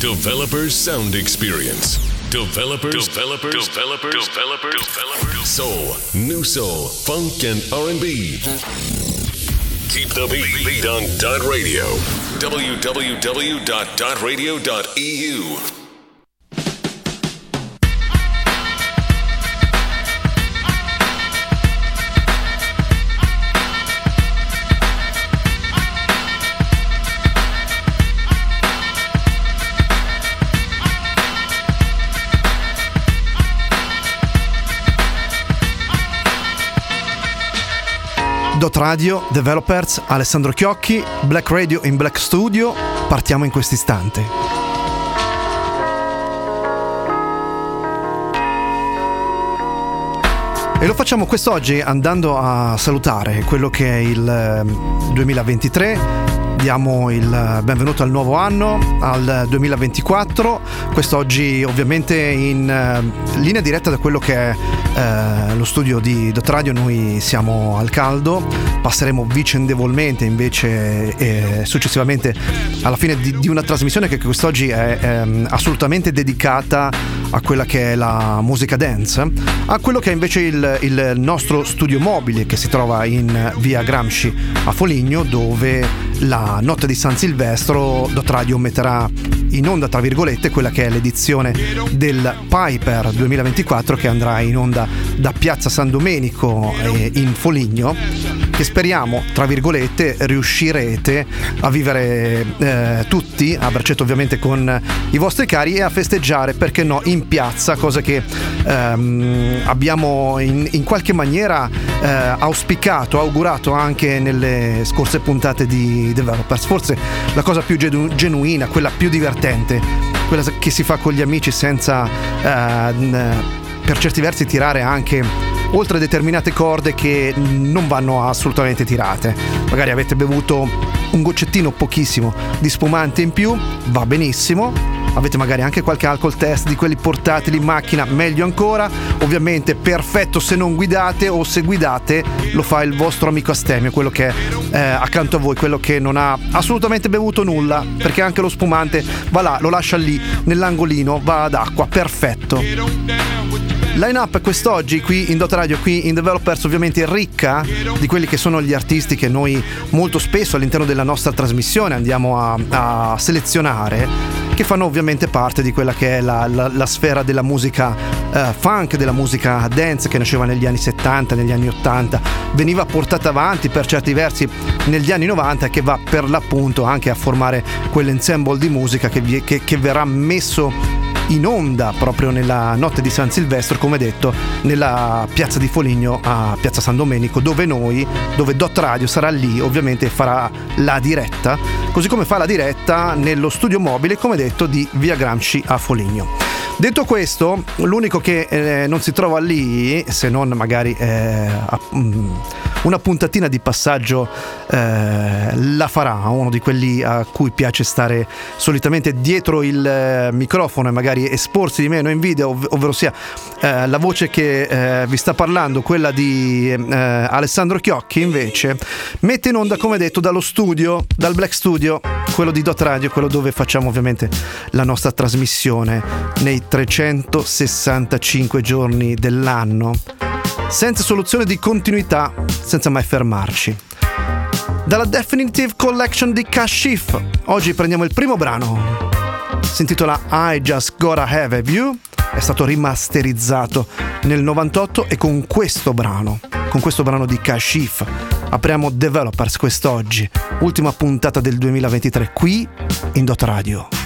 Developers Sound Experience. Developers, developers, developers, developers, developers. Soul, new soul, funk, and R&B. Keep the beat, beat on Dot Radio. www.dotradio.eu. Radio, Developers, Alessandro Chiocchi, Black Radio in Black Studio. Partiamo in questo istante. E lo facciamo quest'oggi andando a salutare quello che è il 2023 diamo il benvenuto al nuovo anno, al 2024. Quest'oggi ovviamente in uh, linea diretta da quello che è uh, lo studio di Dot Radio, noi siamo al caldo, passeremo vicendevolmente invece e successivamente alla fine di, una trasmissione che quest'oggi è, è assolutamente dedicata a quella che è la musica dance, a quello che è invece il, il nostro studio mobile che si trova in via Gramsci a Foligno dove la notte di San Silvestro Dot Radio metterà in onda tra virgolette quella che è l'edizione del Piper 2024 che andrà in onda da Piazza San Domenico in Foligno che speriamo tra virgolette riuscirete a vivere eh, tutti a braccetto ovviamente con i vostri cari e a festeggiare perché no in piazza cosa che ehm, abbiamo in, in, qualche maniera eh, auspicato augurato anche nelle scorse puntate di Developers forse la cosa più genu- genuina quella più divertente quella che si fa con gli amici senza eh, per certi versi tirare anche oltre determinate corde che non vanno assolutamente tirate. Magari avete bevuto un goccettino pochissimo di spumante in più, va benissimo. Avete magari anche qualche alcol test di quelli portatili in macchina, meglio ancora. Ovviamente perfetto se non guidate o se guidate lo fa il vostro amico Astemio, quello che è eh, accanto a voi, quello che non ha assolutamente bevuto nulla, perché anche lo spumante va là, lo lascia lì nell'angolino, va ad acqua, perfetto. Line up quest'oggi qui in Dot Radio, qui in Developers ovviamente ricca di quelli che sono gli artisti che noi molto spesso all'interno della nostra trasmissione andiamo a, a selezionare che fanno ovviamente parte di quella che è la, la, la sfera della musica uh, funk, della musica dance che nasceva negli anni 70, negli anni 80, veniva portata avanti per certi versi negli anni 90 e che va per l'appunto anche a formare quell'ensemble di musica che, che, che verrà messo in onda proprio nella notte di San Silvestro, come detto, nella piazza di Foligno a Piazza San Domenico, dove noi, dove Dot Radio sarà lì, ovviamente farà la diretta, così come fa la diretta nello studio mobile, come detto, di Via Gramsci a Foligno. Detto questo, l'unico che eh, non si trova lì, se non magari eh, mm, una puntatina di passaggio eh, la farà, uno di quelli a cui piace stare solitamente dietro il eh, microfono e magari esporsi di meno in video, ov- ovvero sia eh, la voce che eh, vi sta parlando, quella di Alessandro Chiocchi invece, mette in onda come detto dallo studio, dal Black Studio, quello di Dot Radio, quello dove facciamo ovviamente la nostra trasmissione nei 365 giorni dell'anno senza soluzione di continuità, senza mai fermarci. Dalla Definitive Collection di Kashif, oggi prendiamo il primo brano. Si intitola I Just Gotta Have a View, è stato rimasterizzato nel 98 e con questo brano, con questo brano di Kashif, apriamo Developers quest'oggi, ultima puntata del 2023 qui in Dot Radio.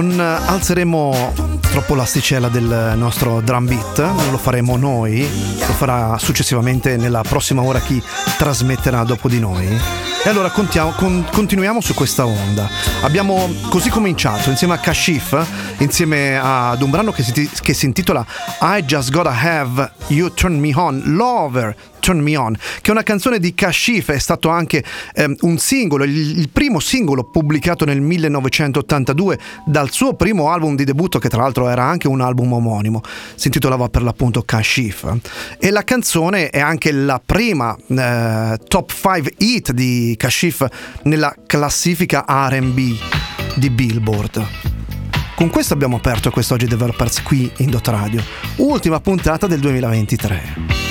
Non alzeremo troppo l'asticella del nostro drum beat, non lo faremo noi, lo farà successivamente nella prossima ora chi trasmetterà dopo di noi. E allora contiamo, con, continuiamo su questa onda. Abbiamo così cominciato insieme a Kashif, insieme ad un brano che si, che si intitola I Just Gotta Have You Turn Me On, Lover Turn Me On, che è una canzone di Kashif, è stato anche eh, un singolo, il, il, primo singolo pubblicato nel 1982 dal suo primo album di debutto, che tra l'altro era anche un album omonimo, si intitolava per l'appunto Kashif. E la canzone è anche la prima eh, top 5 hit di Kashif nella classifica RB di Billboard. Con questo abbiamo aperto quest'oggi Developers qui in Dot Radio, ultima puntata del 2023.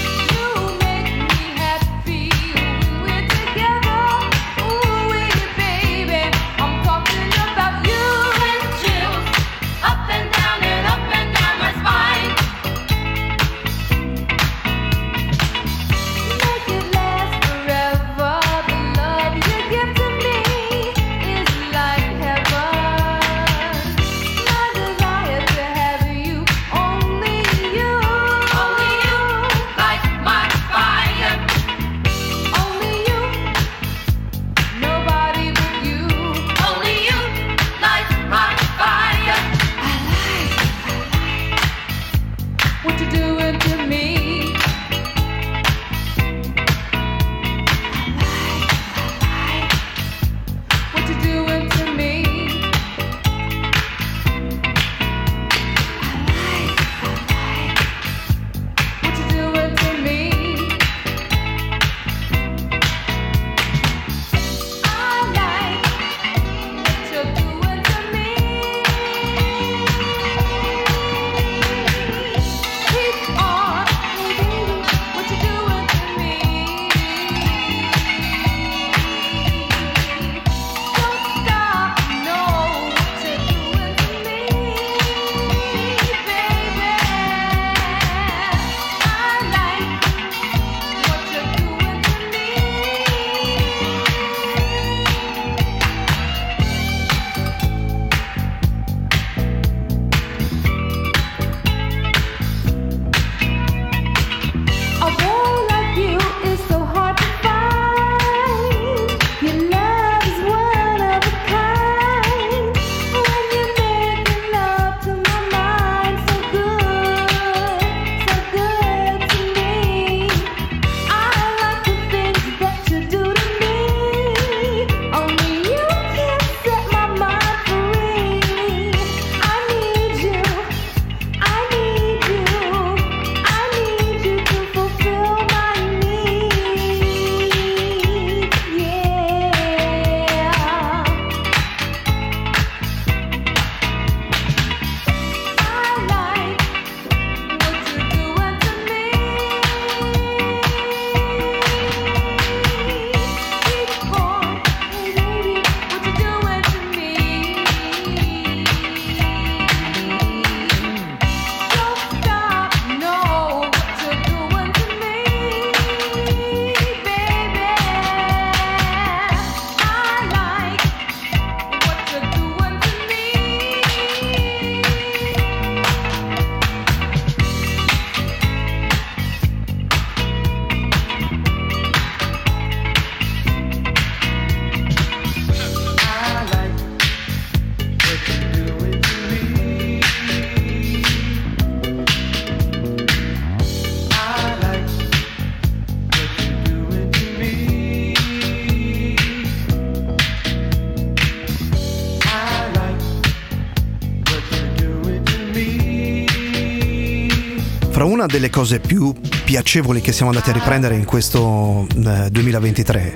Delle cose più piacevoli che siamo andati a riprendere in questo eh, 2023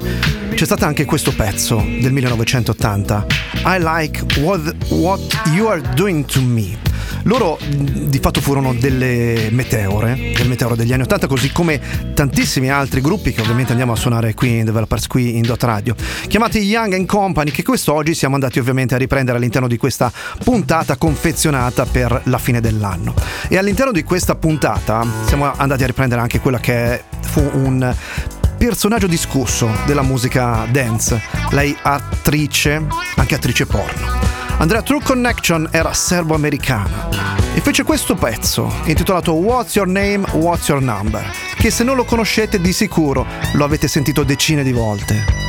c'è stato anche questo pezzo del 1980 I like what, what you are doing to me loro di fatto furono delle meteore, del meteoro degli anni 80, così come tantissimi altri gruppi che ovviamente andiamo a suonare qui in Developers, qui in Dot Radio, chiamati Young and Company, che quest'oggi siamo andati ovviamente a riprendere all'interno di questa puntata confezionata per la fine dell'anno. E all'interno di questa puntata siamo andati a riprendere anche quella che fu un personaggio discusso della musica dance, lei attrice, anche attrice porno. Andrea True Connection era serbo-americana e fece questo pezzo intitolato What's Your Name, What's Your Number, che se non lo conoscete di sicuro lo avete sentito decine di volte.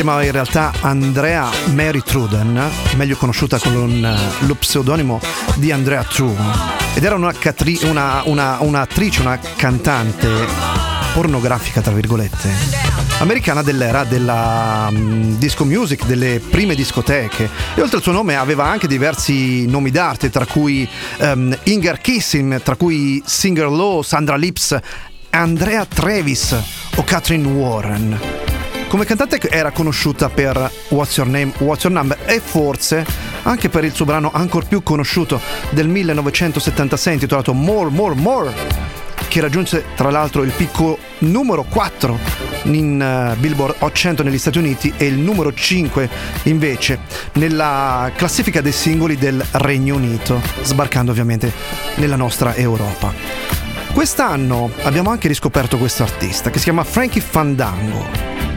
Chiamava in realtà Andrea Mary Truden, meglio conosciuta con eh, lo pseudonimo di Andrea True, ed era una catri- una, una, un'attrice, una cantante pornografica, tra virgolette, americana dell'era della um, disco music, delle prime discoteche. E oltre al suo nome aveva anche diversi nomi d'arte, tra cui um, Inger Kissing, tra cui Singer Law, Sandra Lips, Andrea Travis o Catherine Warren. Come cantante era conosciuta per What's Your Name, What's Your Number e forse anche per il suo brano ancora più conosciuto del 1976 intitolato More, More, More, che raggiunse tra l'altro il picco numero 4 in uh, Billboard 800 negli Stati Uniti e il numero 5 invece nella classifica dei singoli del Regno Unito, sbarcando ovviamente nella nostra Europa. Quest'anno abbiamo anche riscoperto questo artista che si chiama Frankie Fandango.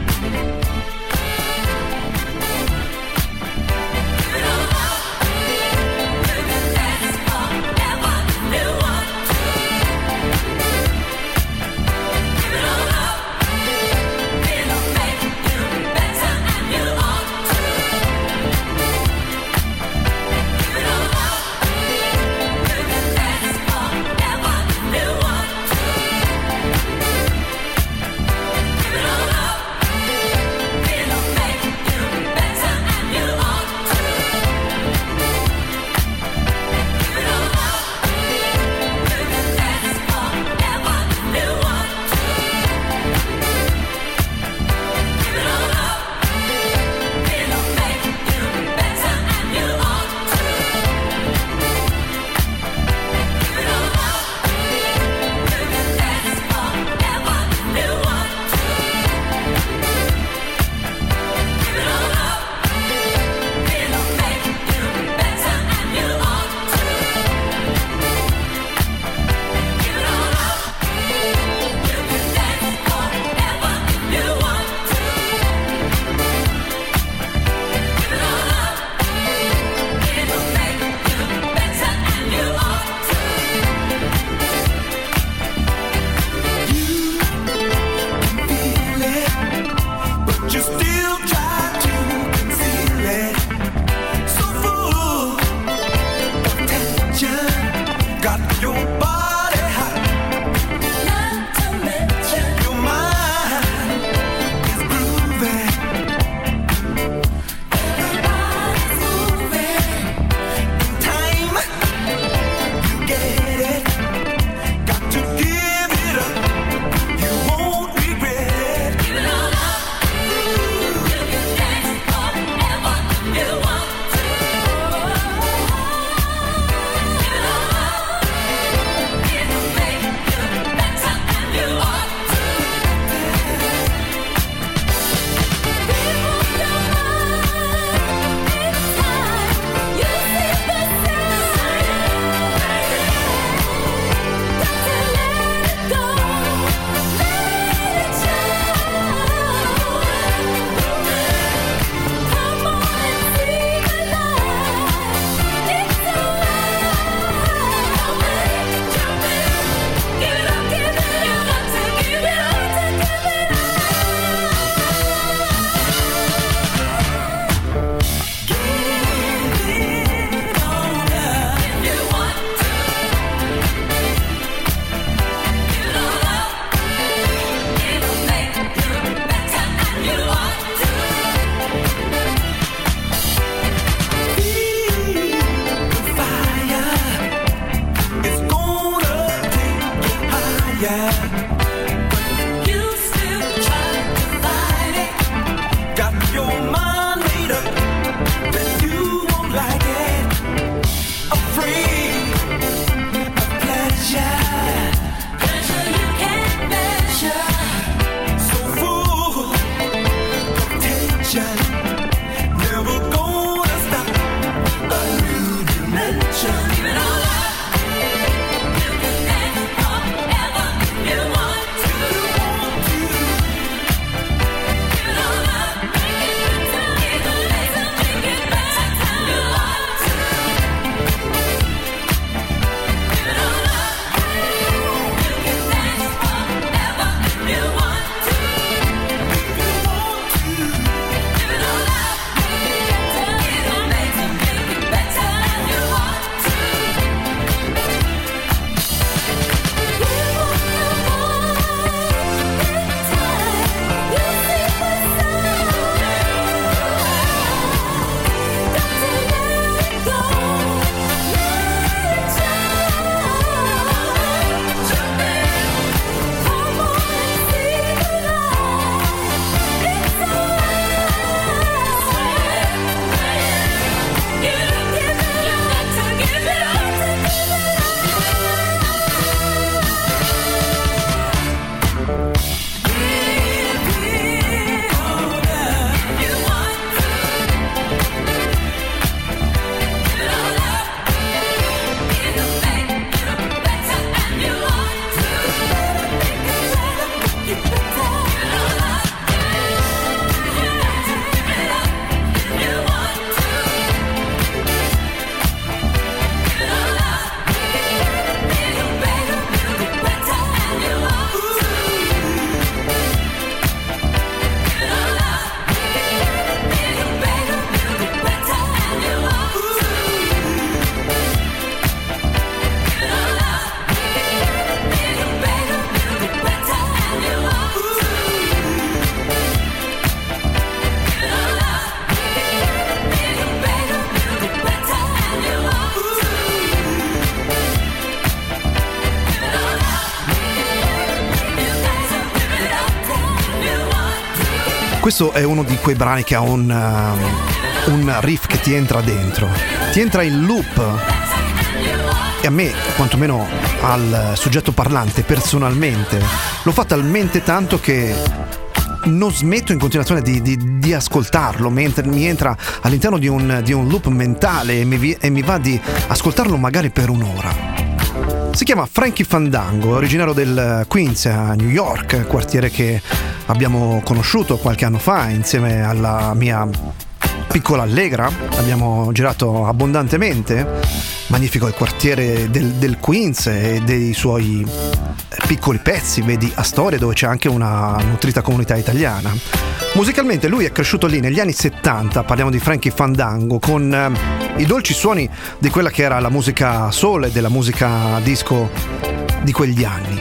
Questo è uno di quei brani che ha un, um, un riff che ti entra dentro, ti entra in loop e a me, quantomeno al soggetto parlante personalmente, lo fa talmente tanto che non smetto in continuazione di, di, di ascoltarlo mentre mi entra all'interno di un, di un loop mentale e mi, e mi va di ascoltarlo magari per un'ora. Si chiama Frankie Fandango, originario del Queens a New York, quartiere che abbiamo conosciuto qualche anno fa insieme alla mia piccola Allegra, abbiamo girato abbondantemente. Magnifico il quartiere del, del Queens e dei suoi piccoli pezzi, vedi Astoria dove c'è anche una nutrita comunità italiana. Musicalmente lui è cresciuto lì negli anni 70, parliamo di Frankie Fandango, con eh, i dolci suoni di quella che era la musica soul e della musica disco di quegli anni.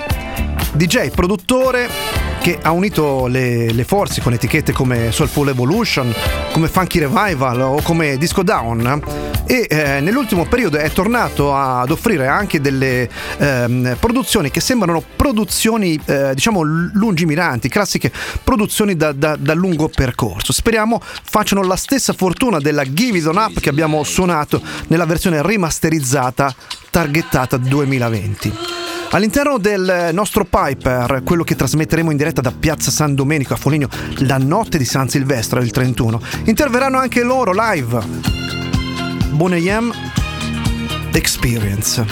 DJ, produttore, che ha unito le, le, forze con etichette come Soulful Evolution, come Funky Revival o come Disco Down e eh, nell'ultimo periodo è tornato ad offrire anche delle eh, produzioni che sembrano produzioni eh, diciamo lungimiranti, classiche produzioni da, da, da, lungo percorso. Speriamo facciano la stessa fortuna della Give It On Up che abbiamo suonato nella versione rimasterizzata targettata 2020. All'interno del nostro Piper, quello che trasmetteremo in diretta da Piazza San Domenico a Foligno la notte di San Silvestro, il 31, interverranno anche loro live. Boneyam Experience.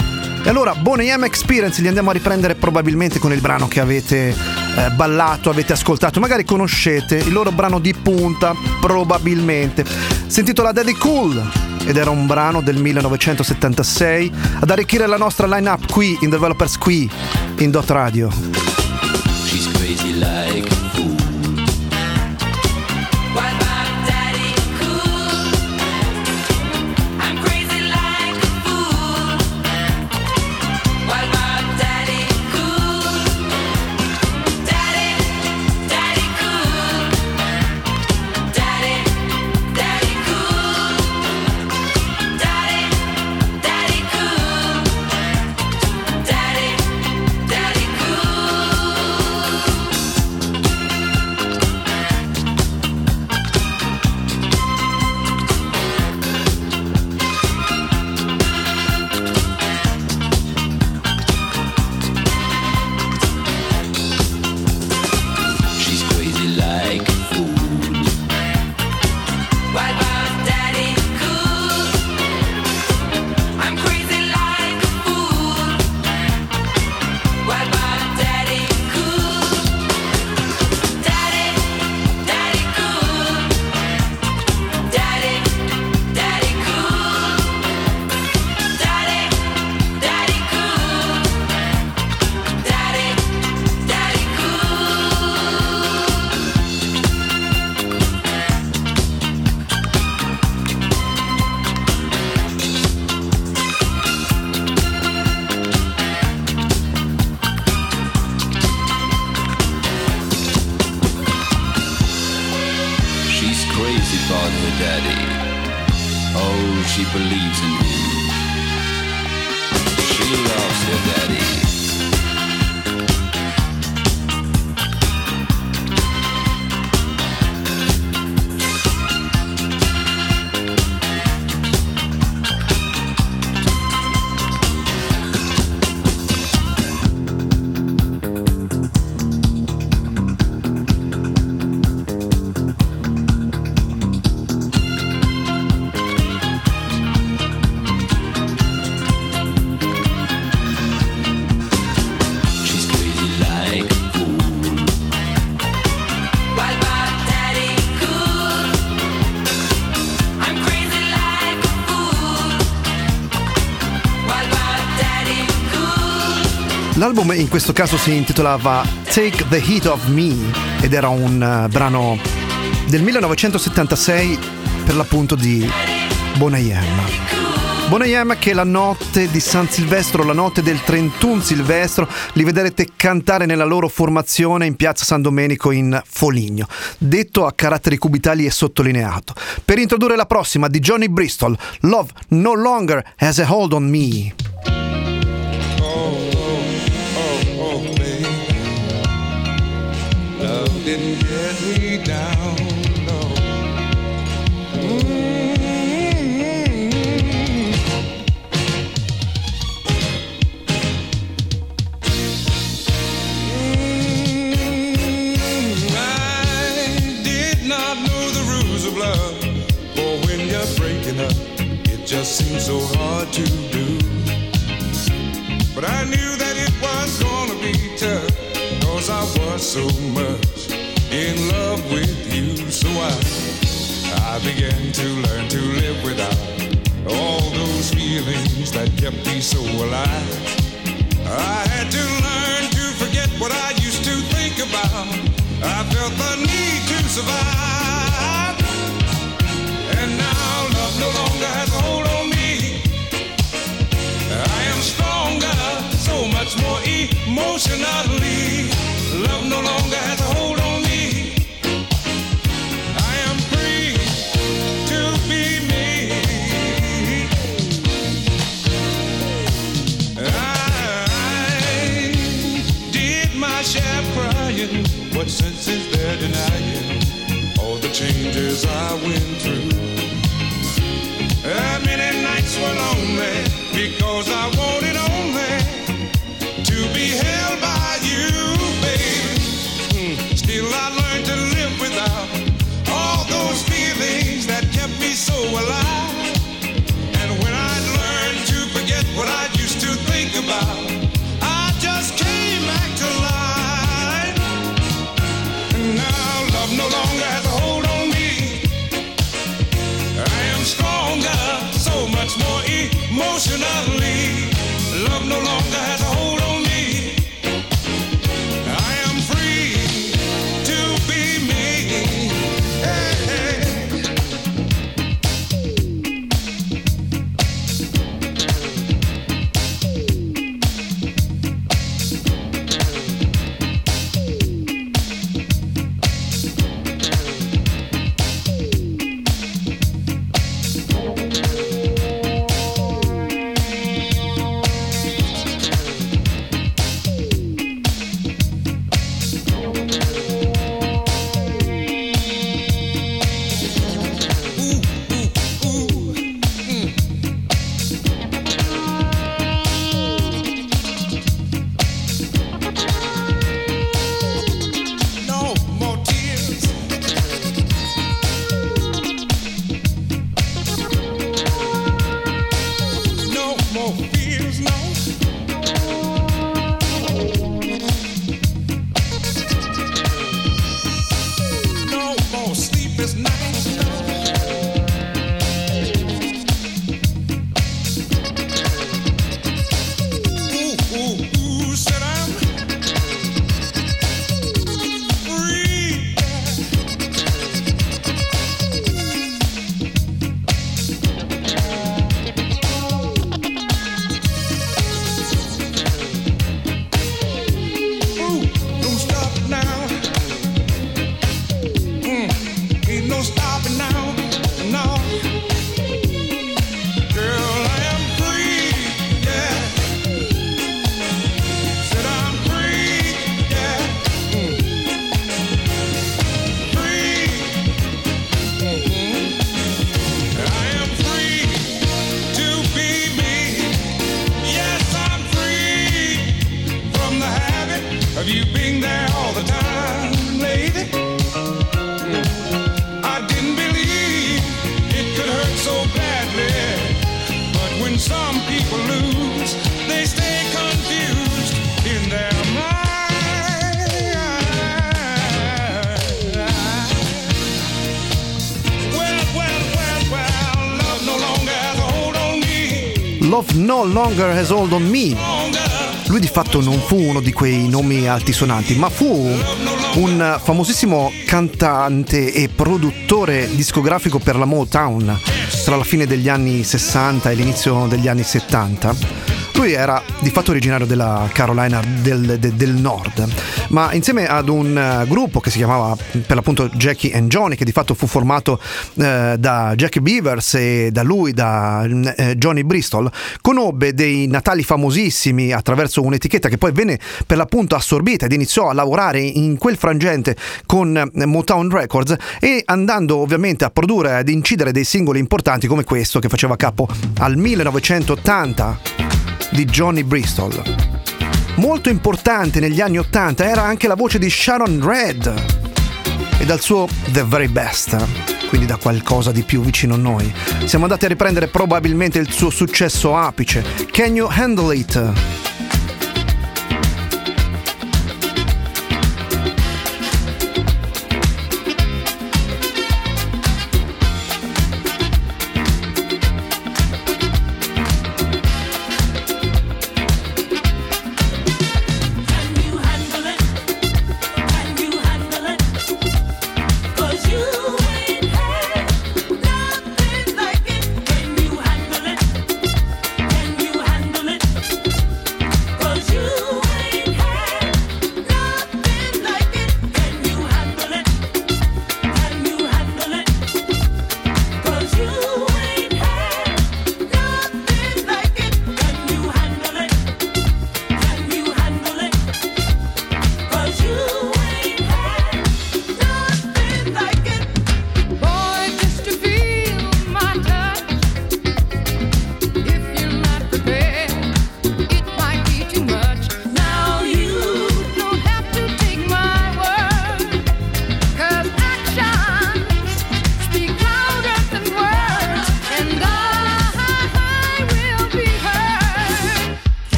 E allora, Boneyam Experience li andiamo a riprendere probabilmente con il brano che avete eh, ballato, avete ascoltato, magari conoscete il loro brano di punta, probabilmente. Si intitola Daddy Cool ed era un brano del 1976 ad arricchire la nostra line-up qui in Developers qui in Dot Radio. She's crazy like L'album in questo caso si intitolava Take the Heat of Me ed era un uh, brano del 1976 per l'appunto di Bonayem. Bonayem che la notte di San Silvestro, la notte del 31 Silvestro, li vedrete cantare nella loro formazione in piazza San Domenico in Foligno, detto a caratteri cubitali e sottolineato. Per introdurre la prossima di Johnny Bristol, Love No Longer Has a Hold on Me. Didn't get me down. No. Mm-hmm. I did not know the rules of love, for when you're breaking up, it just seems so hard to do. But I knew that it was gonna be tough, cause I was so much in love with you. So I, I began to learn to live without all those feelings that kept me so alive. I had to learn to forget what I used to think about. I felt the need to survive. And now love no longer has a hold on me. I am stronger, so much more emotionally. Love no longer has a hold What sense is there denying all the changes I went through? Longer Has Hold on Me. Lui di fatto non fu uno di quei nomi altisonanti, ma fu un famosissimo cantante e produttore discografico per la Motown tra la fine degli anni 60 e l'inizio degli anni 70. Lui era di fatto originario della Carolina del, de- del Nord, ma insieme ad un eh, gruppo che si chiamava per l'appunto Jackie and Johnny, che di fatto fu formato eh, da Jackie Beavers e da lui, da eh, Johnny Bristol, conobbe dei natali famosissimi attraverso un'etichetta che poi venne per l'appunto assorbita ed iniziò a lavorare in quel frangente con eh, Motown Records e andando ovviamente a produrre ed incidere dei singoli importanti come questo che faceva capo al 1980 di Johnny Bristol. Molto importante negli anni 80 era anche la voce di Sharon Red e dal suo The Very Best, quindi da qualcosa di più vicino a noi. Siamo andati a riprendere probabilmente il suo successo apice, Can You Handle It?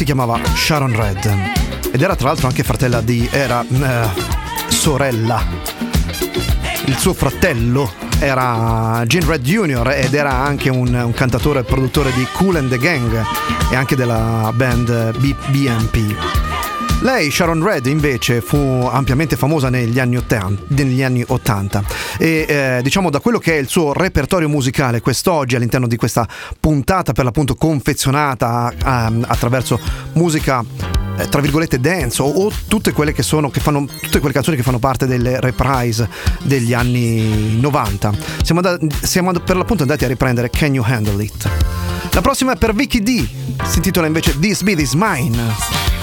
Si chiamava Sharon Red ed era tra l'altro anche fratella di... era eh, sorella. Il suo fratello era Gene Red Jr. ed era anche un, un cantatore e produttore di Cool and the Gang e anche della band B- BMP. Lei, Sharon Red, invece fu ampiamente famosa negli anni 80, negli anni 80. e eh, diciamo da quello che è il suo repertorio musicale quest'oggi all'interno di questa puntata per l'appunto confezionata ehm, attraverso musica eh, tra virgolette dance o, o tutte quelle che sono che fanno tutte quelle canzoni che fanno parte delle reprise degli anni 90. Siamo, andati, siamo per l'appunto andati a riprendere Can You Handle It. La prossima è per Vicky D, si intitola invece This Beat Is Mine.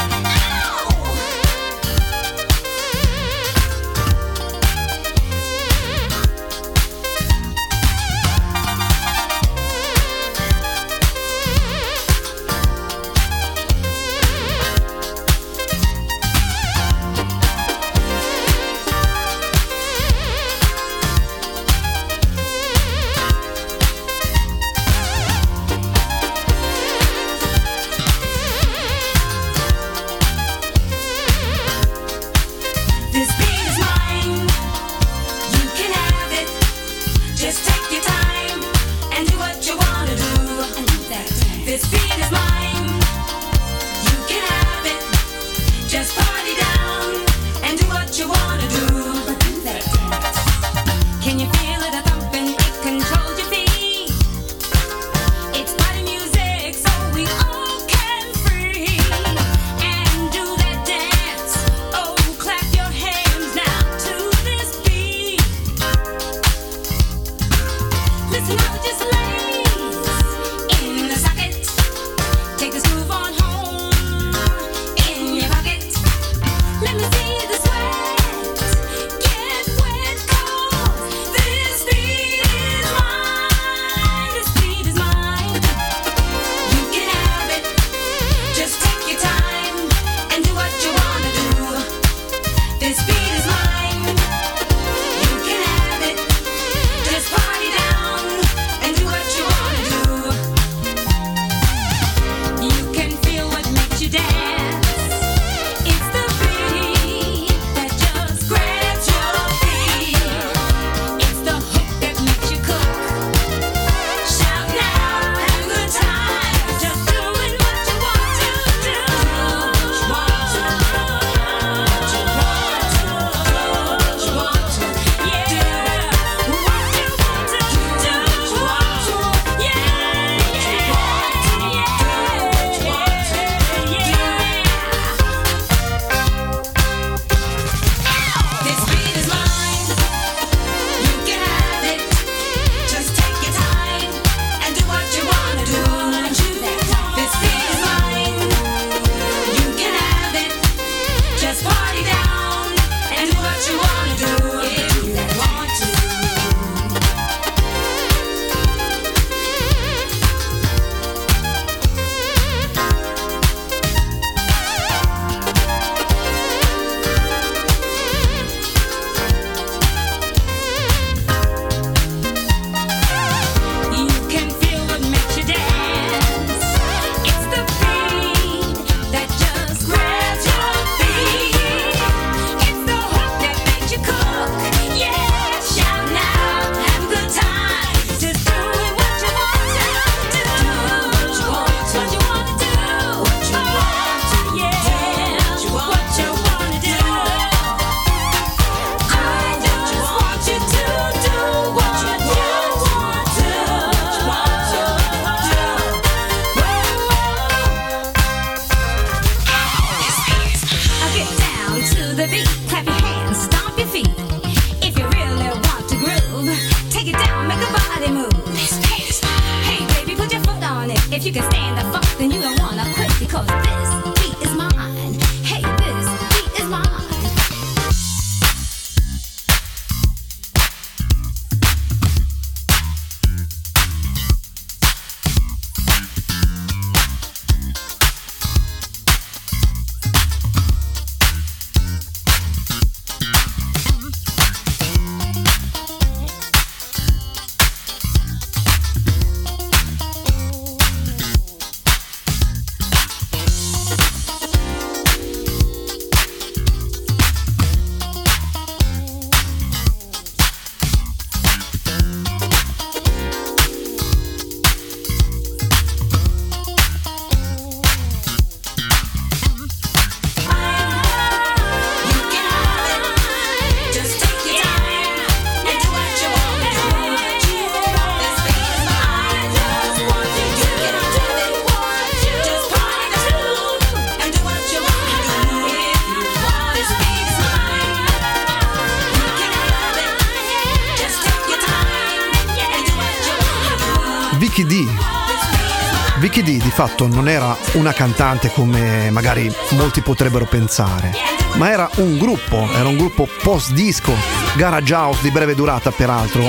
Fatto non era una cantante come magari molti potrebbero pensare, ma era un gruppo, era un gruppo post disco, garage house di breve durata peraltro,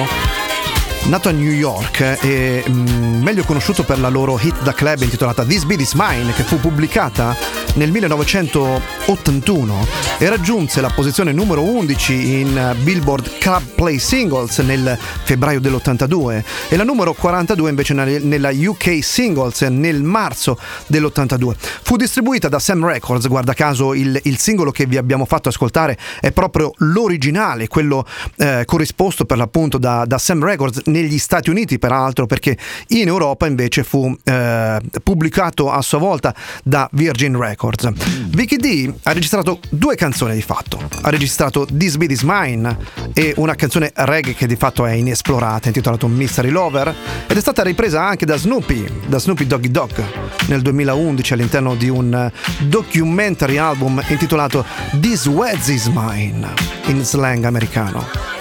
nato a New York e mm, meglio conosciuto per la loro hit da club intitolata This Beat Is Mine che fu pubblicata nel 1981 e raggiunse la posizione numero 11 in eh, Billboard Club Play Singles nel febbraio dell'82 e la numero 42 invece nel- nella UK Singles nel marzo dell'82. Fu distribuita da Sam Records, guarda caso il, il singolo che vi abbiamo fatto ascoltare è proprio l'originale, quello eh, corrisposto per l'appunto da, da Sam Records negli Stati Uniti peraltro perché in Europa invece fu eh, pubblicato a sua volta da Virgin Records. Vicky D ha registrato due canzoni di fatto, ha registrato This Beat Is Mine e una canzone reggae che di fatto è inesplorata intitolata Mystery Lover ed è stata ripresa anche da Snoopy, da Snoopy Doggy Dog nel 2011 all'interno di un documentary album intitolato This Weds Is Mine in slang americano.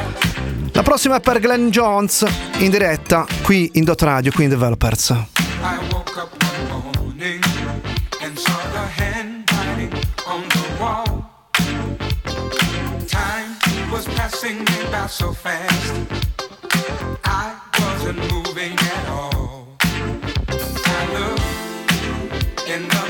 La prossima è per Glenn Jones in diretta qui in Dot Radio, qui in Developers. I woke up one morning and saw the handwriting on the wall. Time was passing me by so fast. I wasn't moving at all. I looked in the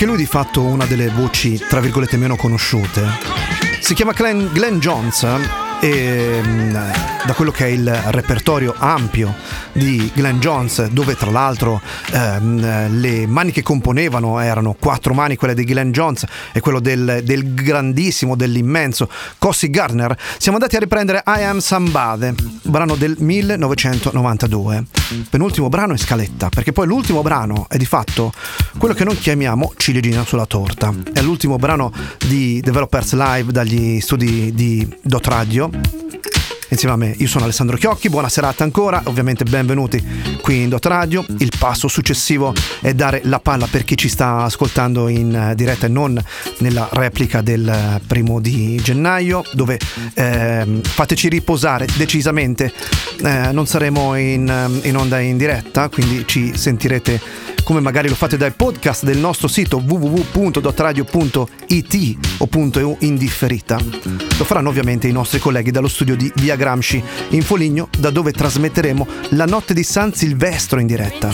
Anche lui di fatto una delle voci tra virgolette meno conosciute. Si chiama Glenn, Glenn Jones e mm, da quello che è il repertorio ampio di Glenn Jones, dove tra l'altro ehm, le mani che componevano erano quattro mani, quelle di Glenn Jones e quello del, del grandissimo, dell'immenso Cossi Gardner, siamo andati a riprendere I Am Somebody, brano del 1992. Penultimo brano in scaletta, perché poi l'ultimo brano è di fatto quello che noi chiamiamo ciliegina sulla torta. È l'ultimo brano di Developers Live dagli studi di Dot Radio insieme a me. Io sono Alessandro Chiocchi, buona serata ancora, ovviamente benvenuti qui in Dot Radio. Il passo successivo è dare la palla per chi ci sta ascoltando in eh, diretta e non nella replica del eh, primo di gennaio, dove ehm, fateci riposare decisamente, eh, non saremo in, ehm, in onda in diretta, quindi ci sentirete come magari lo fate dai podcast del nostro sito www.dotradio.it o punto indifferita. Lo faranno ovviamente i nostri colleghi dallo studio di Via Gramsci in Foligno, da dove trasmetteremo la notte di San Silvestro in diretta.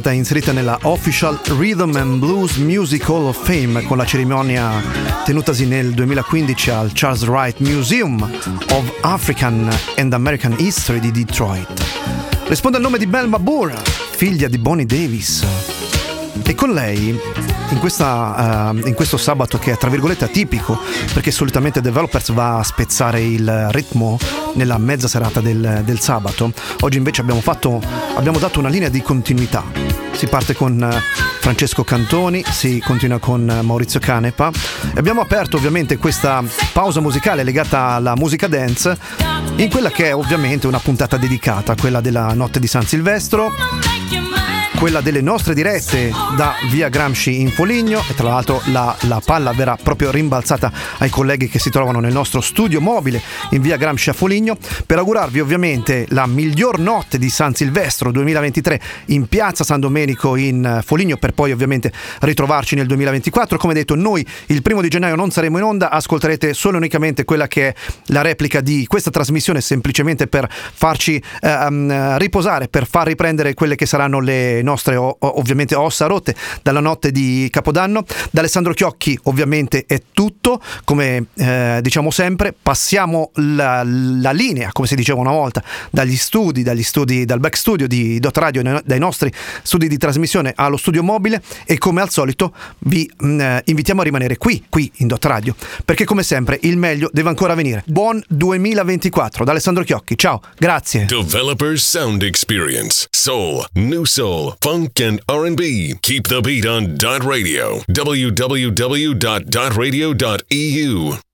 Stata inserita nella Official Rhythm and Blues Music Hall of Fame con la cerimonia tenutasi nel 2015 al Charles Wright Museum of African and American History di Detroit. Risponde al nome di Belma Burr, figlia di Bonnie Davis. E con lei, in, questa, eh, in questo sabato che è tra virgolette atipico, perché solitamente Developers va a spezzare il ritmo nella mezza serata del, del sabato, oggi invece abbiamo, fatto, abbiamo dato una linea di continuità. Si parte con eh, Francesco Cantoni, si continua con eh, Maurizio Canepa. E abbiamo aperto ovviamente questa pausa musicale legata alla musica dance in quella che è ovviamente una puntata dedicata, quella della notte di San Silvestro, quella delle nostre dirette da via Gramsci in Foligno. E tra l'altro la, la, palla verrà proprio rimbalzata ai colleghi che si trovano nel nostro studio mobile in via Gramsci a Foligno. Per augurarvi ovviamente la miglior notte di San Silvestro 2023 in piazza San Domenico in Foligno per poi ovviamente ritrovarci nel 2024 come detto noi il primo di gennaio non saremo in onda. Ascolterete solo e unicamente quella che è la replica di questa trasmissione semplicemente per farci eh, riposare per far riprendere quelle che saranno le nostre ovviamente ossa rotte dalla notte di Capodanno. Da Alessandro Chiocchi ovviamente è tutto, come eh, diciamo sempre, passiamo la, la, linea, come si diceva una volta, dagli studi, dagli studi, dal back studio di Dot Radio, dai nostri studi di trasmissione allo studio mobile e come al solito vi mh, mm, eh, invitiamo a rimanere qui, qui in Dot Radio, perché come sempre il meglio deve ancora venire. Buon 2024 da Alessandro Chiocchi, ciao, grazie. Developers Sound Experience, Soul, New Soul, Funk and R&B. Keep the beat on Dot Radio. www.dotradio.eu.